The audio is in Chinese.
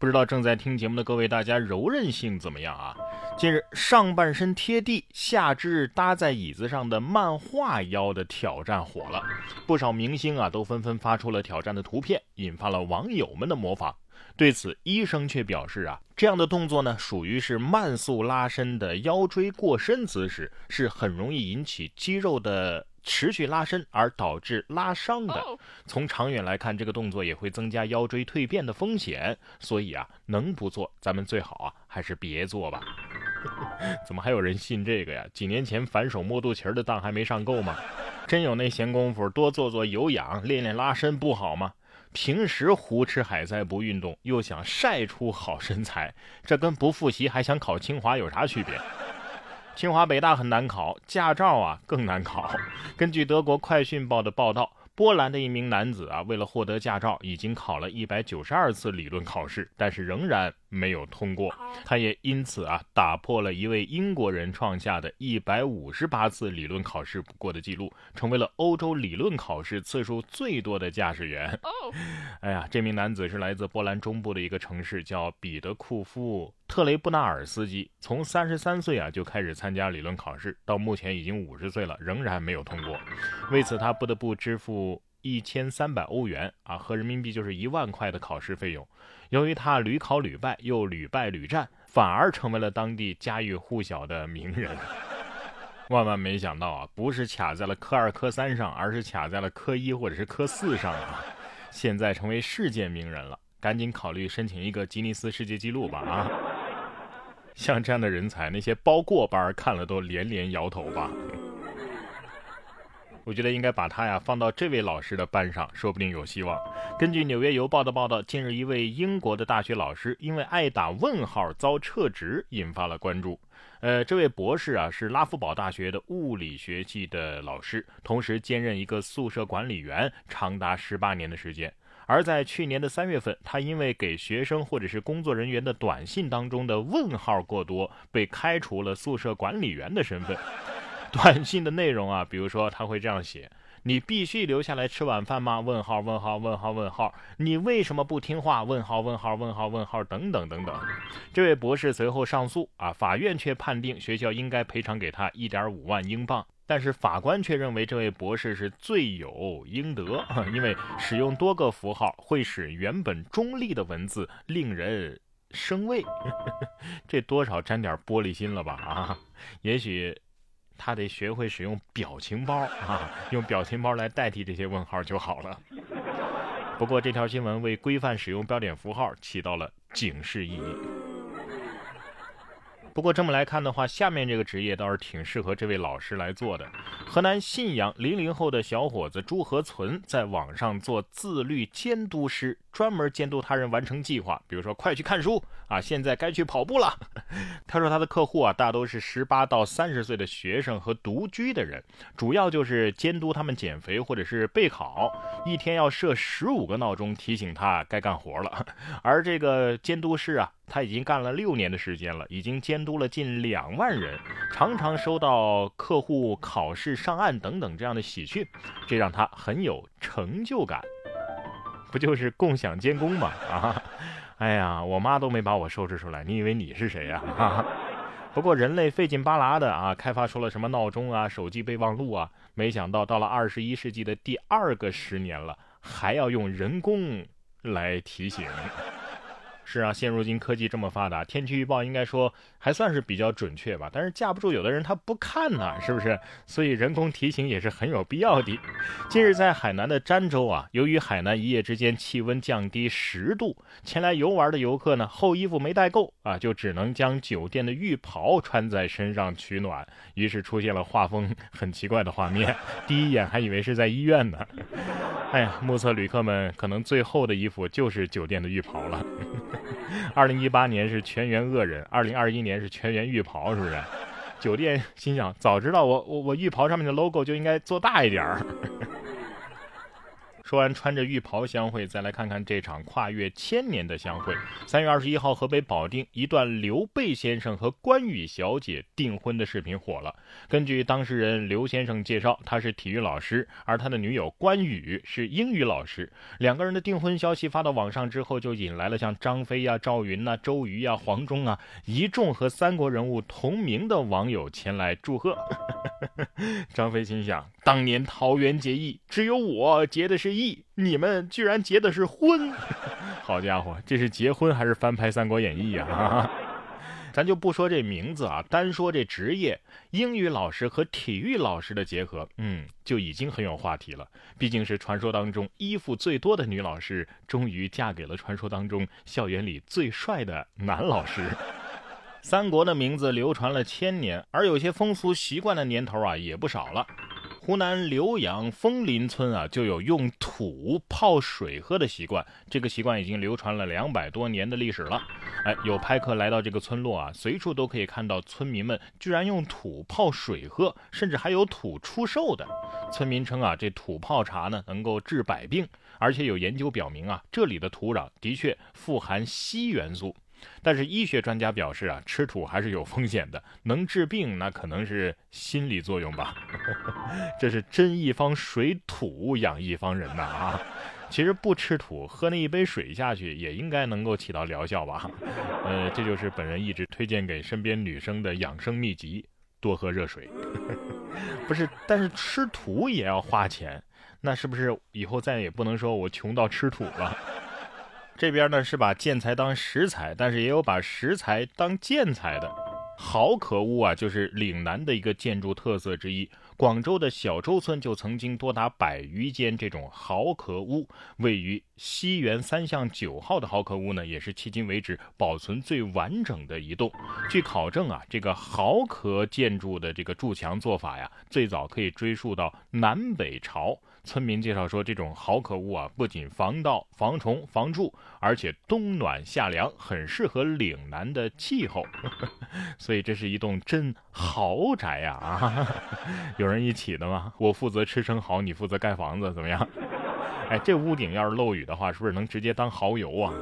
不知道正在听节目的各位，大家柔韧性怎么样啊？近日，上半身贴地，下肢搭在椅子上的漫画腰的挑战火了，不少明星啊都纷纷发出了挑战的图片，引发了网友们的模仿。对此，医生却表示啊，这样的动作呢，属于是慢速拉伸的腰椎过伸姿势，是很容易引起肌肉的。持续拉伸而导致拉伤的，从长远来看，这个动作也会增加腰椎蜕变的风险。所以啊，能不做，咱们最好啊还是别做吧。怎么还有人信这个呀？几年前反手摸肚脐的当还没上够吗？真有那闲工夫多做做有氧，练练拉伸不好吗？平时胡吃海塞不运动，又想晒出好身材，这跟不复习还想考清华有啥区别？清华北大很难考，驾照啊更难考。根据德国快讯报的报道。波兰的一名男子啊，为了获得驾照，已经考了一百九十二次理论考试，但是仍然没有通过。他也因此啊，打破了一位英国人创下的一百五十八次理论考试不过的记录，成为了欧洲理论考试次数最多的驾驶员。哎呀，这名男子是来自波兰中部的一个城市，叫彼得库夫特雷布纳尔斯基。从三十三岁啊就开始参加理论考试，到目前已经五十岁了，仍然没有通过。为此，他不得不支付。一千三百欧元啊，合人民币就是一万块的考试费用。由于他屡考屡败，又屡败屡战，反而成为了当地家喻户晓的名人。万万没想到啊，不是卡在了科二、科三上，而是卡在了科一或者是科四上啊！现在成为世界名人了，赶紧考虑申请一个吉尼斯世界纪录吧啊！像这样的人才，那些包过班看了都连连摇头吧。我觉得应该把他呀放到这位老师的班上，说不定有希望。根据《纽约邮报》的报道，近日一位英国的大学老师因为爱打问号遭撤职，引发了关注。呃，这位博士啊是拉夫堡大学的物理学系的老师，同时兼任一个宿舍管理员，长达十八年的时间。而在去年的三月份，他因为给学生或者是工作人员的短信当中的问号过多，被开除了宿舍管理员的身份。短信的内容啊，比如说他会这样写：“你必须留下来吃晚饭吗？”问号问号问号问号，你为什么不听话？问号问号问号问号等等等等。这位博士随后上诉啊，法院却判定学校应该赔偿给他一点五万英镑，但是法官却认为这位博士是罪有应得，因为使用多个符号会使原本中立的文字令人生畏，这多少沾点玻璃心了吧？啊，也许。他得学会使用表情包啊，用表情包来代替这些问号就好了。不过这条新闻为规范使用标点符号起到了警示意义。不过这么来看的话，下面这个职业倒是挺适合这位老师来做的。河南信阳零零后的小伙子朱和存在网上做自律监督师，专门监督他人完成计划。比如说，快去看书啊，现在该去跑步了。他说他的客户啊，大都是十八到三十岁的学生和独居的人，主要就是监督他们减肥或者是备考，一天要设十五个闹钟提醒他该干活了。而这个监督师啊。他已经干了六年的时间了，已经监督了近两万人，常常收到客户考试上岸等等这样的喜讯，这让他很有成就感。不就是共享监工吗？啊，哎呀，我妈都没把我收拾出来，你以为你是谁呀？啊，不过人类费劲巴拉的啊，开发出了什么闹钟啊、手机备忘录啊，没想到到了二十一世纪的第二个十年了，还要用人工来提醒。是啊，现如今科技这么发达，天气预报应该说还算是比较准确吧。但是架不住有的人他不看呢，是不是？所以人工提醒也是很有必要的。近日在海南的儋州啊，由于海南一夜之间气温降低十度，前来游玩的游客呢厚衣服没带够啊，就只能将酒店的浴袍穿在身上取暖，于是出现了画风很奇怪的画面。第一眼还以为是在医院呢。哎呀，目测旅客们可能最后的衣服就是酒店的浴袍了。二零一八年是全员恶人，二零二一年是全员浴袍，是不是？酒店心想，早知道我我我浴袍上面的 logo 就应该做大一点儿。说完穿着浴袍相会，再来看看这场跨越千年的相会。三月二十一号，河北保定一段刘备先生和关羽小姐订婚的视频火了。根据当事人刘先生介绍，他是体育老师，而他的女友关羽是英语老师。两个人的订婚消息发到网上之后，就引来了像张飞呀、赵云呐、周瑜呀、黄忠啊一众和三国人物同名的网友前来祝贺。张飞心想：当年桃园结义，只有我结的是义，你们居然结的是婚。好家伙，这是结婚还是翻拍《三国演义》呀？咱就不说这名字啊，单说这职业，英语老师和体育老师的结合，嗯，就已经很有话题了。毕竟是传说当中衣服最多的女老师，终于嫁给了传说当中校园里最帅的男老师。三国的名字流传了千年，而有些风俗习惯的年头啊也不少了。湖南浏阳枫林村啊，就有用土泡水喝的习惯，这个习惯已经流传了两百多年的历史了。哎，有拍客来到这个村落啊，随处都可以看到村民们居然用土泡水喝，甚至还有土出售的。村民称啊，这土泡茶呢能够治百病，而且有研究表明啊，这里的土壤的确富含硒元素。但是医学专家表示啊，吃土还是有风险的，能治病那可能是心理作用吧。这是真一方水土养一方人呐啊！其实不吃土，喝那一杯水下去也应该能够起到疗效吧。呃，这就是本人一直推荐给身边女生的养生秘籍：多喝热水。不是，但是吃土也要花钱，那是不是以后再也不能说我穷到吃土了？这边呢是把建材当石材，但是也有把石材当建材的。壕壳屋啊，就是岭南的一个建筑特色之一。广州的小洲村就曾经多达百余间这种壕壳屋。位于西园三巷九号的壕壳屋呢，也是迄今为止保存最完整的一栋。据考证啊，这个壕壳建筑的这个筑墙做法呀，最早可以追溯到南北朝。村民介绍说，这种壕壳屋啊，不仅防盗、防虫、防蛀，而且冬暖夏凉，很适合岭南的气候。所以这是一栋真豪宅呀！啊，有人一起的吗？我负责吃生蚝，你负责盖房子，怎么样？哎，这屋顶要是漏雨的话，是不是能直接当蚝油啊？